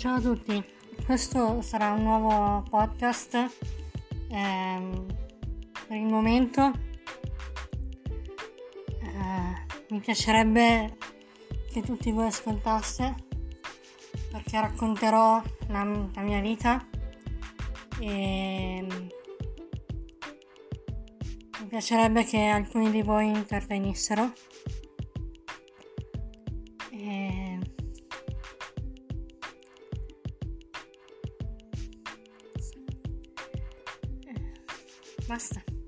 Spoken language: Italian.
Ciao a tutti, questo sarà un nuovo podcast. Ehm, per il momento eh, mi piacerebbe che tutti voi ascoltaste perché racconterò la, la mia vita e mi piacerebbe che alcuni di voi intervenissero. ました。